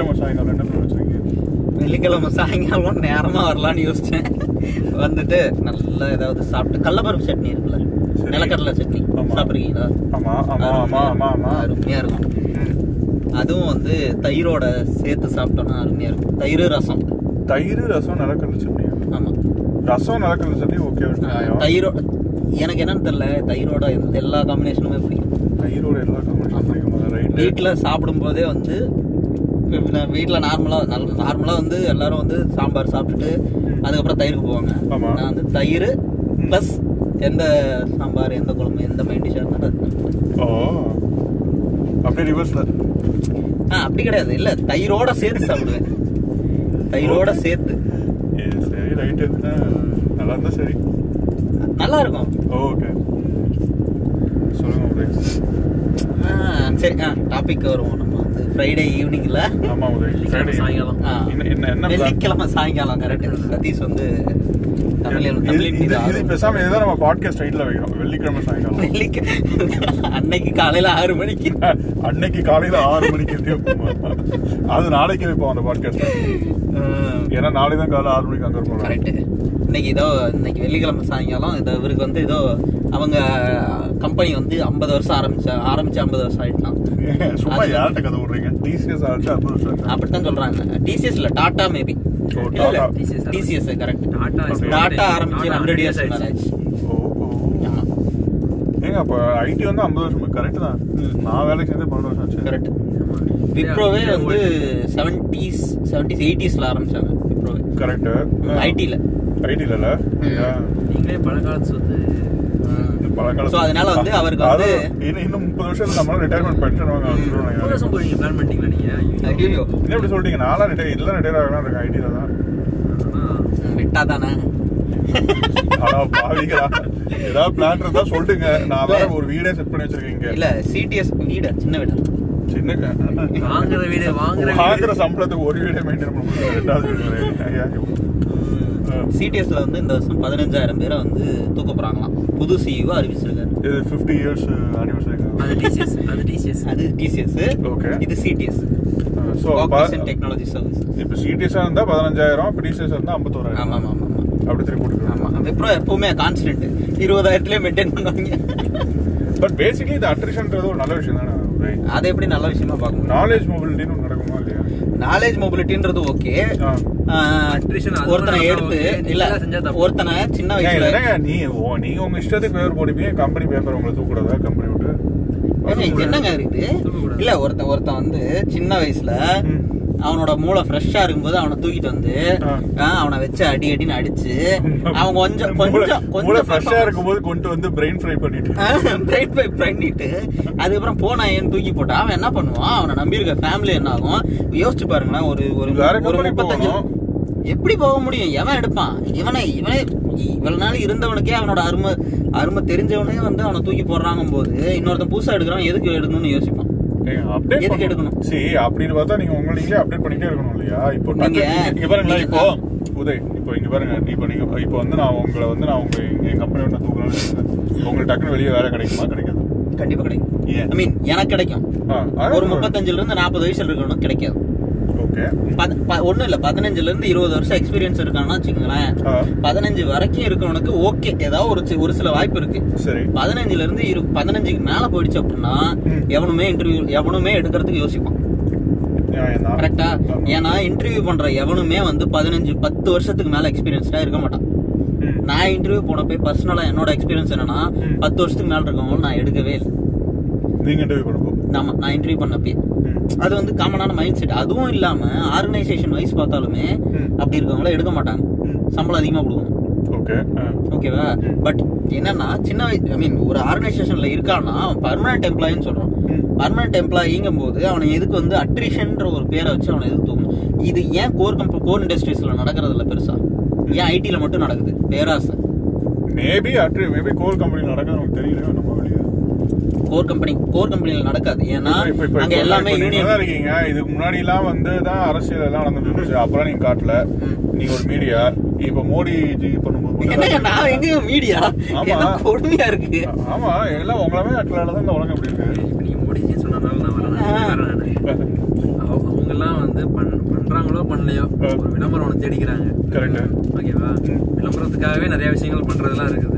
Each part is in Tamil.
வெள்ளிக்கிழமை சாயங்காலம் என்ன பண்ண வச்சிருக்கீங்க? வெள்ளிக்கிழமை சாயங்காலம் நேரமா வரலாம்னு யோசிச்சேன். வந்துட்டு நல்லா ஏதாவது சாப்பிட்டு கடலப்பருப்பு சட்னி இருக்குல்ல. நிலக்கடலை சட்னி. சாப்பிட்றீங்களா? ஆமா ஆமா ஆமா ஆமா ஆமா. அருமையா இருக்கும். அதுவும் வந்து தயிரோட சேர்த்து சாப்பிட்டோம்னா அருமையா இருக்கும். தயிர் ரசம். தயிர் ரசம் நிலக்கடலை சட்னி. ஆமா. ரசம் நிலக்கடலை சட்னி ஓகே நியாயம் தயிரோ எனக்கு என்னன்னு தெரியல தயிரோட எல்லா காம்பினேஷனுமே பிடிக்கும். தயிரோட எல்லா காம்பினேஷன் பிடிக்கும். ரைட் வீட்டில் சாப்பிடும் போதே வந்து வீட்டில் நார்மலாக நார்மலாக வந்து எல்லாரும் வந்து சாம்பார் சாப்பிட்டுட்டு அதுக்கப்புறம் தயிருக்கு போவாங்க. நான் வந்து தயிர் ப்ளஸ் எந்த சாம்பார் எந்த குழம்பு எந்த மெயின் டிஷ்ஷாக இருந்தாலும். ஓ. அப்படியே ரிவர்ஸ்ல ஆ அப்படி கிடையாது. இல்லை தயிரோட சேர்த்து சாப்பிடுவேன். தயிரோட சேர்த்து. சரி ரைட்டு நல்லா இருந்தா சரி. நல்லா இருக்கும். ஓகே சொல்லுங்க சரி ஆ டாபிக் வருவோம் நம்ம வந்து ஃப்ரைடே ஈவினிங்ல ஆமா Friday. சாயங்காலம். என்ன என்ன? வெள்ளிக்கிழமை சாயங்காலம் கரெக்ட் சதீஷ் வந்து. பேசாம இதுதான் நம்ம பாட்காஸ்ட் டைட்டில் வைக்கிறோம் வெள்ளிக்கிழமை சாயங்காலம் வெள்ளிக்க அன்னைக்கு காலையில ஆறு மணிக்கு அன்னைக்கு காலையில ஆறு மணிக்கு. அது நாளைக்கு வைப்போம் அந்த பாட்காஸ்ட் ஏன்னா நாளைக்கு தான் காலைல ஆறு மணிக்கு அங்க இருப்போம் கரெக்ட் இன்னைக்கு ஏதோ இன்னைக்கு வெள்ளிக்கிழமை சாயங்காலம் இதோ இவருக்கு வந்து ஏதோ அவங்க கம்பெனி வந்து ஐம்பது வருஷம் ஆரம்பிச்ச ஆரம்பிச்சு ஐம்பது வருஷம் ஆயிட்டான் சும்மா யார்கிட்ட கதை விடுறீங்க? டிசிஎஸ் ஆச்சு அப்புறம் வருஷம் அப்படித்தான் சொல்றாங்க. டிசிஎஸ் இல்ல டாடா மேபி இல்ல. டிசிஎஸ் கரெக்ட் டாடா ஆரம்பிச்சு 100 ஹண்ட்ரட் இயர்ஸ் ஆயிடுச்சு. ஓ ஓ ஆமா. ஏங்க அப்ப ஐடி வந்து ஐம்பது வருஷம் கரெக்ட் தான். நான் வேலைக்கு சேர்ந்து பன்னெண்டு வருஷம் ஆச்சு. கரெக்ட். விப்ரோவே வந்து. செவன்டிஸ் செவன்டிஸ் எயிட்டிஸ்ல ஆரம்பிச்சாங்க விப்ரோவே. கரெக்ட் இல்ல? Yeah. நீங்களே பழங்காலத்து சொத்து. So, அதனால வந்து அவருக்கு வந்து- அது இன்னும் இன்னும் முப்பது வருஷம் நம்மளால ரிட்டையர்மெண்ட் பென்ஷன் வாங்க வச்சிருவாங்க வருஷம் போய் நீங்க பிளான் பண்ணிட்டீங்களா நீங்க? ஐயோ. என்ன சொல்லிட்டீங்க நாளா ரிட்டையர் ஆகலாம் இருக்கேன் ஐடில தான். விட்டா தானே? ஏதாவது பிளான் இருந்தா சொல்லுங்க. நான் வேற ஒரு வீடே செட் பண்ணி வச்சிருக்கேன் இல்ல சிடிஎஸ் வீடு சின்ன வீடு. சின்ன வாங்குற வீடு வாங்குற வாங்குற சம்பளத்துக்கு ஒரு வீடே மெயின்டைன் பண்ண முடியும் ரெண்டாவது வீடு. சிடிஎஸ்ல வந்து இந்த வருஷம் பதினஞ்சாயிரம் பேரை வந்து தூக்க போறாங்களாம். புது சிஇஓ அறிவிச்சிருக்காரு. இது 50 இயர்ஸ் அனிவர்சரி அது டிசிஎஸ் அது டிசிஎஸ் அது டிசிஎஸ் Okay. இது சிடிஎஸ் ஸோ டெக்னாலஜி சர்வீஸ் இப்போ சிடிஎஸ்ஸாக இருந்தால் பதினஞ்சாயிரம் இப்போ டிசிஎஸ் இருந்தால் ஐம்பத்தோராயிரம். ஆமா ஆமா ஆமா அப்படி திருப்பி போட்டுருக்காங்க ஆமா விப்ரோ எப்பவுமே கான்ஸ்டன்ட் இருபதாயிரத்துலயே மெயின்டைன் பண்ணுவாங்க. பட் பேசிக்கலி இந்த அட்ரிஷன்ன்றது ஒரு நல்ல விஷயம் தானே அதை எப்படி நல்ல விஷயமா பார்க்க முடியும்? நாலேஜ் மொபிலிட்டின்னு ஒன்று நடக்குமா இல்லையா? நாலேஜ் மொபிலிட்டின்றது ஓகே ஒருத்தனை எடுத்து. இல்ல. ஒருத்தனை சின்ன வயசுல என்னங்க நீ ஓ நீங்க உங்க இஷ்டத்துக்கு பேப்பர் போடுவீங்க கம்பெனி பேப்பர் உங்களை தூக்கூடாதா கம்பெனி விட்டு என்னங்க இருக்குது. இல்ல ஒருத்தன் ஒருத்தன் வந்து சின்ன வயசுல. அவனோட மூளை ஃப்ரெஷ்ஷா இருக்கும்போது அவனை தூக்கிட்டு வந்து அவனை வச்சு அடி அடின்னு அடிச்சு அவன் கொஞ்சம் கொஞ்சம் கொஞ்சம் ஃப்ரெஷ்ஷா இருக்கும்போது கொண்டு வந்து பிரெயின் ஃப்ரை பண்ணிட்டு. பிரைட் பை பண்ணிட்டு அதுக்கப்புறம் போனா ஏன் தூக்கி போட்டா அவன் என்ன பண்ணுவான்? அவனை நம்பியிருக்க ஃபேமிலி என்ன ஆகும்? யோசிச்சு பாருங்களேன் ஒரு ஒரு ஒரு முப்பத்தஞ்சு. எப்படி போக முடியும்? எவன் எடுப்பான்? இவனை இவனே இவ்வளவு நாள் இருந்தவனுக்கே அவனோட அருமை அருமை தெரிஞ்சவனே வந்து அவனை தூக்கி போடுறாங்க போது இன்னொருத்தன் புதுசா எடுக்கிறான் எதுக்கு எடுக்கணும்னு யோசிப்பான். அப்டேட் எதுக்கு எடுக்கணும்? சரி அப்படின்னு பார்த்தா நீங்க நீங்களே அப்டேட் பண்ணிட்டே இருக்கணும் இல்லையா? இப்போ நீங்க- இங்க இப்போ உதய் இப்போ இங்க பாருங்க இப்போ நீங்க இப்போ வந்து நான் உங்களை வந்து நான் உங்க எங்க கம்பெனி நான் தூக்கணும்னு. உங்களுக்கு டக்குனு வெளியே வேலை கிடைக்குமா? கிடைக்காது? கண்டிப்பா கிடைக்கும்? ஐ மீன் எனக்கு கிடைக்கும். ஒரு முப்பத்தஞ்சுல இருந்து நாற்பது வயசுல இருக்கணும் கிடைக்காது. ஓகே ஒண்ணும் இல்ல பதினஞ்சுல இருந்து இருபது வருஷம் எக்ஸ்பீரியன்ஸ் இருக்கான்னா வச்சுக்கோங்களேன். பதினஞ்சு வரைக்கும் இருக்கவனுக்கு ஓகே ஏதாவது ஒரு ஒரு சில வாய்ப்பு இருக்கு சரி பதினஞ்சுல இருந்து இரு பதினஞ்சுக்கு மேல போயிடுச்சு அப்படின்னா. எவனுமே இன்டர்வியூ எவனுமே எடுக்கிறதுக்கு யோசிப்பான். கரெக்டா. ஏன்னா இன்டர்வியூ பண்ற எவனுமே வந்து பதினஞ்சு பத்து வருஷத்துக்கு மேல எக்ஸ்பீரியன்ஸ்டா இருக்க மாட்டான். நான் இன்டர்வியூ போனப்போ பர்சனலா என்னோட எக்ஸ்பீரியன்ஸ் என்னன்னா. பத்து வருஷத்துக்கு மேல இருக்கவங்க நான் எடுக்கவே இல்லை நீங்க இன்டர்வியூ பண்ணுவோம் ஆமா நான் இன்டர்வியூ பண்ணப்பே அது வந்து காமனான மைண்ட் செட் அதுவும் இல்லாம ஆர்கனைசேஷன் வைஸ் பார்த்தாலுமே. அப்படி இருக்கவங்கள எடுக்க மாட்டாங்க. சம்பளம் அதிகமா கொடுக்கணும். ஓகே. ஓகேவா பட் என்னன்னா சின்ன வயசு ஐ மீன் ஒரு ஆர்கனைசேஷன்ல இருக்கான்னா பர்மனன்ட் எம்ப்ளாயின்னு சொல்றோம் பர்மனன்ட் எம்ப்ளாயிங்கும் போது அவனை எதுக்கு வந்து அட்ரிஷன்ற ஒரு பேரை வச்சு அவனை எதுக்கு தூக்கணும்? இது ஏன் கோர் கம்ப கோர் இண்டஸ்ட்ரீஸ்ல நடக்கிறது இல்ல பெருசா? ஏன் ஐடில மட்டும் நடக்குது? பேராசை. மேபி அட்ரி மேபி கோர் கம்பெனி நடக்குது நமக்கு தெரியல நம்ம வெளியே. கோர் கம்பெனி கோர் கம்பெனில நடக்காது. ஏன்னா இப்ப- இப்ப- அங்க எல்லாமே இருக்கீங்க. இதுக்கு முன்னாடி எல்லாம் வந்து தான் அரசியல் எல்லாம் நடந்துட்டு இருந்துச்சு அப்புறம் நீங்க காட்டல. நீங்க ஒரு மீடியா இப்ப மோடி ஜி பண்ணும்போது நான் எங்க மீடியா கொடுமையா இருக்கு? ஆமா. எல்லாம் உங்களவே அட்லால தான் இந்த உலகம் இப்படி இருக்கு. நீங்க மோடிஜி சொன்னதால நான் வரேன். அவங்க- எல்லாம் வந்து பண்- பண்றாங்களோ பண்ணலையோ. ஒரு விளம்பரம் ஒண்ணு தேடிக்கிறாங்க. கரெக்ட் ஓகேவா? விளம்பரத்துக்காகவே நிறைய விஷயங்கள் பண்றதெல்லாம் இருக்குது.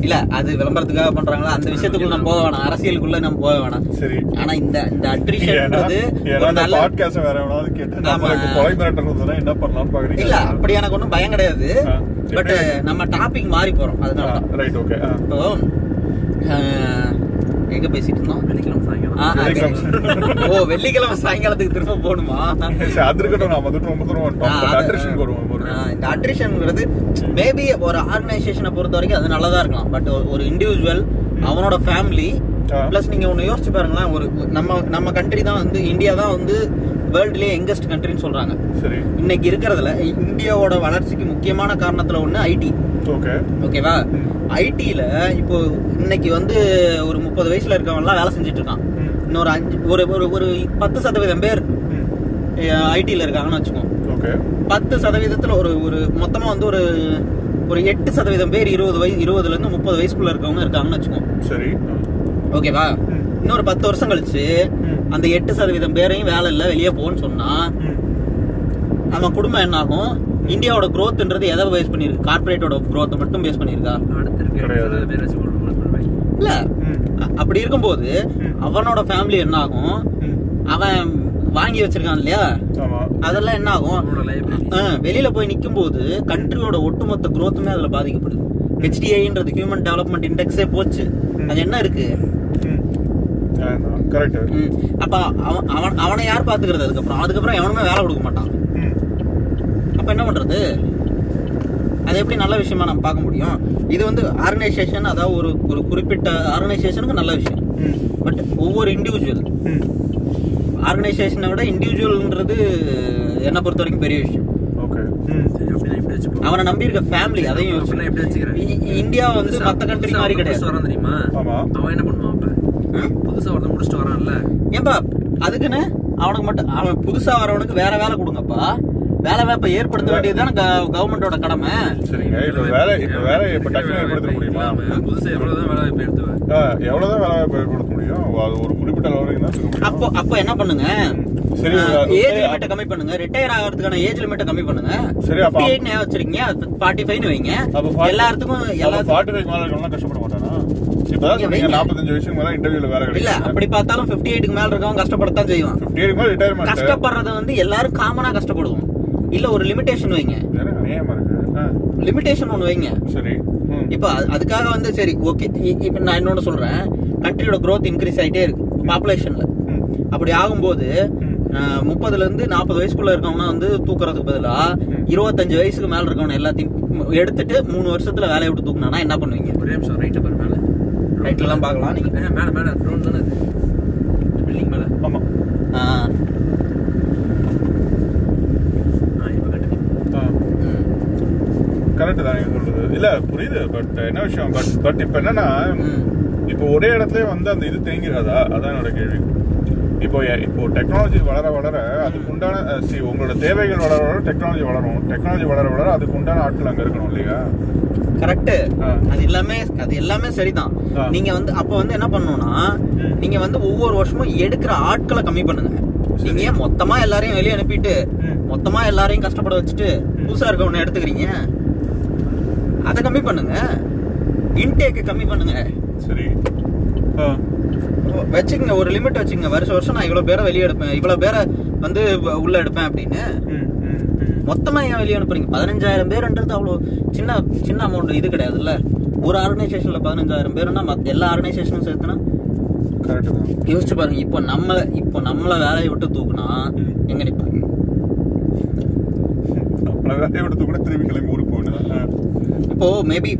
இல்ல அது விளம்பரத்துக்காக பண்றாங்களா? அந்த விஷயத்துக்குள்ள நம்ம போக வேணாம். அரசியலுக்குள்ள நம்ம போக வேணாம். சரி. ஆனா இந்த இந்த அட்ரிஷன்ன்றது பாட்காஸ்ட் வேற எவனாவது கேட்டு ஆமா. கொலை மிரட்டல் என்ன பண்ணலாம்னு பாக்குறீங்க? இல்ல அப்படி எனக்கு ஒண்ணும் பயம் கிடையாது. பட் நம்ம டாபிக் மாறி போறோம். அதனால தான். ரைட் ஓகே இப்போ எங்க பேசிட்டு இருந்தோம்? வெள்ளிக்கிழமை சாயங்காலம். ஓ வெள்ளிக்கிழமை சாயங்காலத்துக்கு திரும்ப போகணுமா? அது இருக்கட்டும் நாம வந்துட்டு ரொம்ப தூரம் வந்துட்டோம். வருவோம் இந்த அட்ரிஷன்ங்கிறது மேபி ஒரு ஆர்கனைசேஷனை பொறுத்த வரைக்கும் அது நல்லதா இருக்கலாம். பட் ஒரு இண்டிவிஜுவல் அவனோட ஃபேமிலி. பிளஸ் நீங்க ஒண்ணு யோசிச்சு பாருங்களேன் ஒரு நம்ம நம்ம கண்ட்ரி தான் வந்து இந்தியா தான் வந்து வேர்ல்ட்லயே யங்கஸ்ட் கண்ட்ரின்னு சொல்றாங்க. இன்னைக்கு இருக்கிறதுல இந்தியாவோட வளர்ச்சிக்கு முக்கியமான காரணத்துல ஒண்ணு ஐடி ஓகே ஓகேவா ஐடில இப்போ இன்னைக்கு வந்து ஒரு முப்பது வயசுல இருக்கவங்க எல்லாம் வேலை செஞ்சுட்டு இருக்கான் இன்னொரு அஞ்சு ஒரு ஒரு ஒரு பத்து சதவீதம் பேர் ஐடில இருக்காங்கன்னு வச்சுக்கோ. ஓகே. பத்து சதவீதத்துல ஒரு ஒரு மொத்தமா வந்து ஒரு ஒரு எட்டு சதவீதம் பேர் இருபது வயசு இருபதுல இருந்து முப்பது வயசுக்குள்ள இருக்கவங்க இருக்காங்கன்னு வச்சுக்கோ. சரி. ஓகேவா. இன்னொரு பத்து வருஷம் கழிச்சு. அந்த எட்டு சதவீதம் பேரையும் வேலை இல்ல வெளியே போன்னு சொன்னா ம். நம்ம குடும்பம் என்ன ஆகும் இந்தியாவோட growthன்றது எதை பேஸ் பண்ணிருக்கு கார்பரேட்டோட growth மட்டும் பேஸ் போய் இல்ல. அப்படி இருக்கும்போது. அவனோட ஃபேமிலி என்ன ஆகும். அவன் வாங்கி வச்சிருக்கான் இல்லையா? அதெல்லாம் என்ன ஆகும் வெளியில போய் நிக்கும் போது கண்ட்ரியோட ஒட்டுமொத்த growthமே அதுல பாதிக்கப்படுது. ஹெச்டிஐன்றது ஹியூமன் டெவலப்மெண்ட் இண்டெக்ஸே போச்சு. அது என்ன இருக்கு. அப்ப அவன் அவன் அவனை யார் பாத்துக்கிறது அதுக்கப்புறம்? அதுக்கப்புறம் எவனுமே வேலை கொடுக்க மாட்டான். அப்ப என்ன பண்றது? அது எப்படி நல்ல விஷயமா நம்ம பார்க்க முடியும்? இது வந்து ஆர்கனைசேஷன் அதாவது ஒரு ஒரு குறிப்பிட்ட ஆர்கனைசேஷனுக்கு நல்ல விஷயம். பட் ஒவ்வொரு இண்டிவிஜுவல் ஆர்கனைசேஷனை விட இண்டிவிஜுவல்ன்றது என்னை பொறுத்த வரைக்கும் பெரிய விஷயம். அவனை நம்பி இருக்க ஃபேமிலி அதையும். யோசிச்சு. இந்தியா வந்து மத்த கண்ட்ரி மாதிரி கிடையாது. வரான் தெரியுமா? ஆமா. அவன் என்ன பண்ணுவான் அப்ப? புதுசா ஒருத்தன் முடிச்சுட்டு வரான்ல. ஏன்பா அதுக்குன்னு அவனுக்கு மட்டும் அவன் புதுசா வரவனுக்கு வேற வேலை கொடுங்கப்பா. வேலை வாய்ப்பை ஏற்படுத்த வேண்டியதுதான் கவர்மெண்டோட கடமை. சரிங்க. இப்ப வேலை இப்ப வேலை இப்ப டக்குனு ஏற்படுத்த முடியுமா? இல்லாம புதுசா எவ்வளவுதான் வேலை வாய்ப்பு எடுத்துவேன் ஆ, எவ்வளவுதான் வேலை வாய்ப்பு ஏற்படுத்த முடியும்? அது ஒரு குறிப்பிட்ட அளவு தான் இருக்க முடியும். அப்போ அப்போ என்ன பண்ணுங்க? சரி, ஏஜ் லிமிட்டை கம்மி பண்ணுங்க. ரிட்டையர் ஆகிறதுக்கான ஏஜ் லிமிட்டை கம்மி பண்ணுங்க. சரி, அப்ப- 58 ஏன் வச்சிருக்கீங்க. ஃபார்ட்டி ஃபைவ் வைங்க. அப்ப 40 எல்லாத்துக்கும் அப்ப எல்லாத்துக்கும் 45 மேல இருக்கவங்க கஷ்டப்பட மாட்டானா? இப்பதான் சொன்னீங்க. 45 வயசுக்கு மேல இன்டர்வியூல வேலை இல்ல அப்படி பார்த்தாலும் 58 எயிட்டுக்கு மேல இருக்கவங்க கஷ்டப்படத்தான் செய்வான். 58 மேல ரிட்டையர்மெண்ட் கஷ்டப்படுறது வந்து எல்லாரும் காமனா கஷ்டப்படுவோம். இல்ல ஒரு லிமிடேஷன் வைங்க. லிமிடேஷன் ஒன்னு வைங்க. சரி. இப்ப அது- அதுக்காக வந்து சரி ஓகே இப்ப நான் இன்னொன்னு சொல்றேன். கண்ட்ரியோட growth இன்க்ரீஸ் ஆயிட்டே இருக்கு பாப்புலேஷன்ல. அப்படி ஆகும்போது முப்பதுல இருந்து நாற்பது வயசுக்குள்ள இருக்கவனா வந்து தூக்குறதுக்கு பதிலா. இருபத்தஞ்சு வயசுக்கு மேல இருக்கவன எல்லாத்தையும் எடுத்துட்டு மூணு வருஷத்துல வேலையை விட்டு தூக்குனானா என்ன பண்ணுவீங்க? ஒரே நிமிஷம் ரைட்டு பாரு மேல. ரைட்ல எல்லாம் பார்க்கலாம் நீங்க. ஏ, மேல மேல ட்ரோன் தானே பில்டிங் மேல. ஆமா ஆஹ், ஆ இப்ப கட்டு ஆ. ம். கரெக்ட் தான் நீங்க சொல்றது. இல்ல புரியுது பட் என்ன விஷயம்? பட் பட் இப்ப என்னன்னா. இப்போ ஒரே இடத்துல வந்து அந்த இது தேங்கிறாதா? அதான் என்னோட கேள்வி. இப்போ இப்போ டெக்னாலஜி வளர வளர அதுக்கு உண்டான சி உங்களோட தேவைகள் வளர வளர டெக்னாலஜி வளரும் டெக்னாலஜி வளர வளர அதுக்கு உண்டான ஆட்கள் அங்க இருக்கணும் இல்லையா? கரெக்ட். அது எல்லாமே அது எல்லாமே சரிதான். நீங்க வந்து அப்ப வந்து என்ன பண்ணணும்னா. நீங்க வந்து ஒவ்வொரு வருஷமும் எடுக்கிற ஆட்களை கம்மி பண்ணுங்க. நீங்க மொத்தமா எல்லாரையும் வெளியே அனுப்பிட்டு. மொத்தமா எல்லாரையும் கஷ்டப்பட வச்சுட்டு புதுசா இருக்கவன எடுத்துக்கிறீங்க? அதை கம்மி பண்ணுங்க. இன்டேக் கம்மி பண்ணுங்க. சரி. ஆ. வச்சுக்கங்க ஒரு லிமிட் வச்சுக்கங்க. வருஷம் வருஷம் நான் இவ்வளவு பேரை வெளியே எடுப்பேன். இவ்வளவு பேரை வந்து உள்ள எடுப்பேன் அப்படின்னு. ம், ம், ம். மொத்தமா ஏன் வெளியே அனுப்புறீங்க? பதினஞ்சாயிரம் பேருன்றது அவ்வளோ சின்ன சின்ன அமௌண்ட் இது கிடையாதுல்ல. ஒரு ஆர்கனைசேஷன்ல பதினஞ்சாயிரம் பேருன்னா மத்த எல்லா ஆர்கனைசேஷனும் சேர்த்துனா யோசிச்சு பாருங்க இப்போ நம்ம இப்போ நம்மள வேலையை விட்டு தூக்குனா. எங்க நிப்பாங்க? வேலையை விடுத்து கூட திரும்பி கிளம்பி ஊருக்கு போகணும். இப்போ மேபி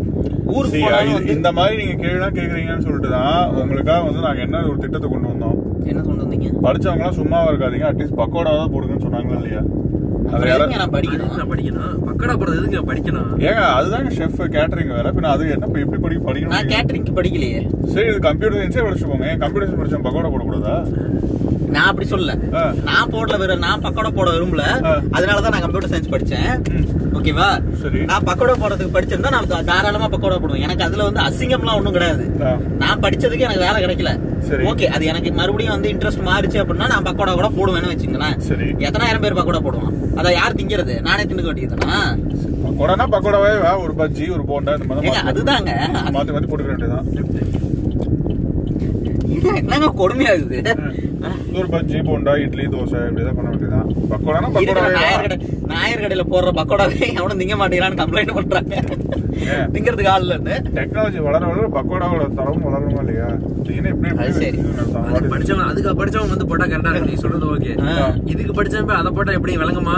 ஊருக்கு இந்த மாதிரி நீங்க கேள்விலாம் கேக்குறீங்கன்னு சொல்லிட்டு தான் உங்களுக்காக வந்து நாங்க என்ன ஒரு திட்டத்தை கொண்டு வந்தோம். என்ன கொண்டு வந்தீங்க? படிச்சவங்க எல்லாம் சும்மாவா இருக்காதீங்க அட்லீஸ்ட் பக்கோடாவது போடுங்கன்னு சொன்னாங்களா இல்லையா? அது அப்புறம் யாரா- எதுங்க நான் படிக்கணும்? நான் படிக்கணும். பக்கடா போறது எதுங்க படிக்கணும்? ஏங்க அதுதாங்க ஷெஃப் கேட்டரிங் வேற. பின்ன அது என்ன இப்ப எப்படி படி நான் படிக்கணும் கேட்டரிங்க்கு படிக்கலையே. சரி இது கம்ப்யூட்டர் சயின்ஸே படிச்சு போங்க ஏன் கம்ப்யூட்டர் சயின்ஸ் படிச்சவங்க பக்கோடா போடக்கூடாதா? நான் அப்படி சொல்லல. நான் போடல வெறும் நான் பக்கோடா போட விரும்பல. அதனாலதான் நான் கம்ப்யூட்டர் சயின்ஸ் படிச்சேன். ஓகேவா? நான் பக்கோடா போடுறதுக்கு படிச்சிருந்தா நான் தாராளமா பக்கோடா போடுவேன். எனக்கு அதுல வந்து அசிங்கம்லாம் ஒண்ணும் கிடையாது. நான் படிச்சதுக்கு எனக்கு வேலை கிடைக்கல. சரி. ஓகே அது எனக்கு மறுபடியும் வந்து இன்ட்ரெஸ்ட் மாறிச்சு அப்படின்னா நான் பக்கோடா கூட போடுவேன்னு வச்சுங்களேன் எத்தனாயிரம் பேர் பக்கோடா போடுவான் அதை யார் திங்கிறது? நானே தின்னுக்க வேண்டியதுதானா பக்கோடானா பக்கோடாவே ஒரு பஜ்ஜி ஒரு போண்டா அதுதாங்க. மாத்தி மாத்தி போட்டுக்க வேண்டியதான் என்னங்க கொடுமையாகுது ஒரு பஜ்ஜி போண்டா இட்லி தோசை இப்படிதான் பண்ண வேண்டியதான் பக்கோடானா பக்கோடாவே நாயர் வா. கடை நாயர் கடையில போடுற பக்கோடாவே எவனும் திங்க மாட்டேங்கிறான்னு கம்ப்ளைண்ட் பண்றாங்க? திங்கிறதுக்கு ஆள் இல்லைன்னு டெக்னாலஜி வளர வளர பக்கோடாவோட தரமும் வளருமா இல்லையா? சரி. படிச்சவன் அதுக்கு படிச்சவன் வந்து போட்டா கரெக்டா இருக்கு நீ சொல்றது ஓகே. இதுக்கு படிச்சவன் அதை போட்டா எப்படி விளங்குமா?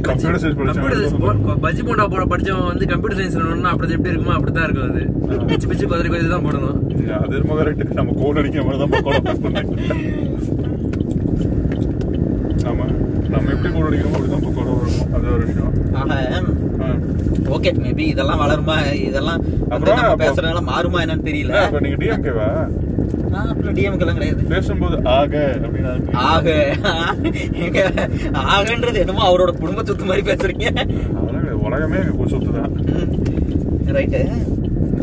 கம்ப்யூட்டர் சயின்ஸ் கம்ப்யூட்டர் படிச்சவன் பஜ்ஜி போண்டா போட படிச்சவன் வந்து கம்ப்யூட்டர் சயின்ஸ் அப்படி எப்படி இருக்குமோ அப்படித்தான் இருக்கும் அது. பிச்சு பிச்சு குதிரை தான் போடணும். அது கரெக்ட் நம்ம கோல் அடிக்கிற மாதிரி தான் pack பண்ணேன் ஆமா. நம்ம எப்படி கோல் அடிக்கிறோமோ பக்கோடா வரணும் அது ஒரு விஷயம். ஓகே மேபி இதெல்லாம் வளருமா? இதெல்லாம் அப்புறம் நம்ம பேசுறதுனால மாறுமா என்னன்னு தெரியல. இல்ல, அப்ப நீங்க டிஎம்கேவா நான் அப்படி டிஎம்கெல்லாம் கிடையாது. பேசும்போது ஆக அப்படின்னு ஆக. எங்க ஆகன்றது என்னமோ அவரோட குடும்ப சொத்து மாதிரி பேசுறீங்க. உலகமே எங்க குடி சொத்து தான். ரைட்டு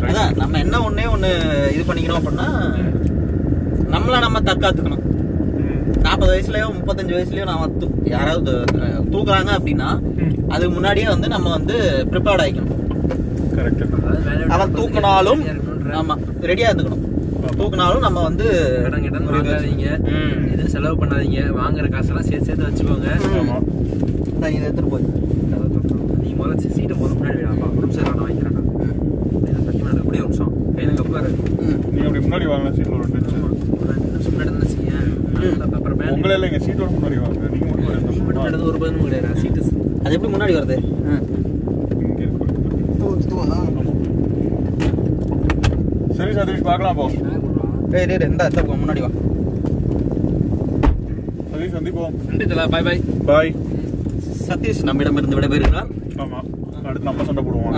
அதான் நம்ம என்ன ஒண்ணே ஒண்ணு இது பண்ணிக்கிறோம் அப்படின்னா நம்மள நம்ம தற்காத்துக்கணும். நாற்பது வயசுலயோ முப்பத்தஞ்சு வயசுலயோ தூ- யாராவது தூக்குறாங்க அப்படின்னா அதுக்கு முன்னாடியே வந்து நம்ம வந்து ப்ரிப்பேர்ட் விட்டு அவன் தூக்குனாலும். ஆமா ரெடியா இருந்துக்கணும். தூக்குனாலும் நம்ம வந்து கடன் கிடன் வாங்காதீங்க. எதுவும் செலவு பண்ணாதீங்க. வாங்குற காசெல்லாம் சேர்த்து சேர்த்து வச்சுக்கோங்க. ஆமா. நான் இதை எடுத்துட்டு போய். நீ முதல்ல சீட்டை முதல்ல முன்னாடி ஒரு நிமிஷம் நான் எனக்கு அப்படியே ஒரு நிமிஷம். கையில கப்பாரு. நீங்க அப்படி முன்னாடி வாங்க சீட்ல ஒரு டச்சு ஒரு ரெண்டு நிமிஷம் இருந்தா வச்சுக்கேன் உங்களே இல்லைங்க சீட்டோட முன்னாடி வாங்க நீங்க மட்டும். நடந்து ஒரு பதினு கிடையாது சீட்டு அது எப்படி முன்னாடி வருது. சரி சதீஷ் பார்க்கலாம் போ. டேய் டேய் இந்தா இந்த முன்னாடி வா. சதீஷ் சந்திப்போம் நன்றி தலா பாய் பாய் பாய் சதீஷ் நம்மிடமிருந்து விடைபெறுகிறார். ஆமா. அடுத்து நம்ம சண்டை போடுவோம்.